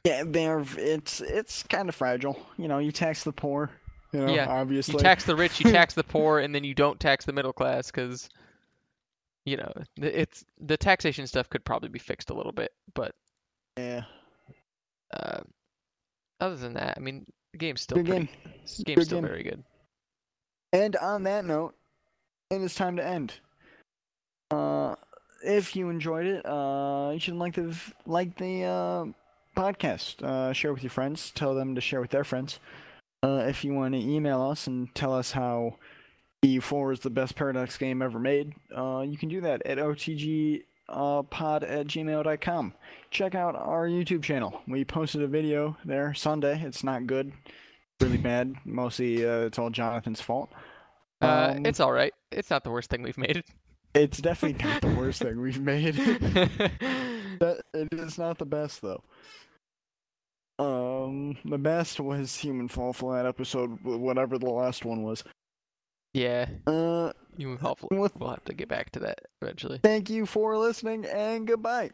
Yeah, they're it's it's kind of fragile. You know, you tax the poor. You know, Yeah, obviously. You tax the rich, you tax the poor, and then you don't tax the middle class because, you know, it's the taxation stuff could probably be fixed a little bit, but yeah. Uh, other than that, I mean, the game's still Good pretty, game. this game's Good still game. very good. And on that note, it is time to end. Uh, if you enjoyed it, uh, you should like the like the uh, podcast. Uh, share with your friends. Tell them to share with their friends. Uh, if you want to email us and tell us how EU4 is the best Paradox game ever made, uh, you can do that at otgpod at gmail.com. Check out our YouTube channel. We posted a video there Sunday. It's not good. Really bad. Mostly, uh, it's all Jonathan's fault. Uh, Um, it's all right. It's not the worst thing we've made. It's definitely not the worst thing we've made. that, it is not the best though. Um, the best was Human Fall Flat episode, whatever the last one was. yeah, Uh, you hopefully with- we'll have to get back to that eventually. thank you for listening and goodbye.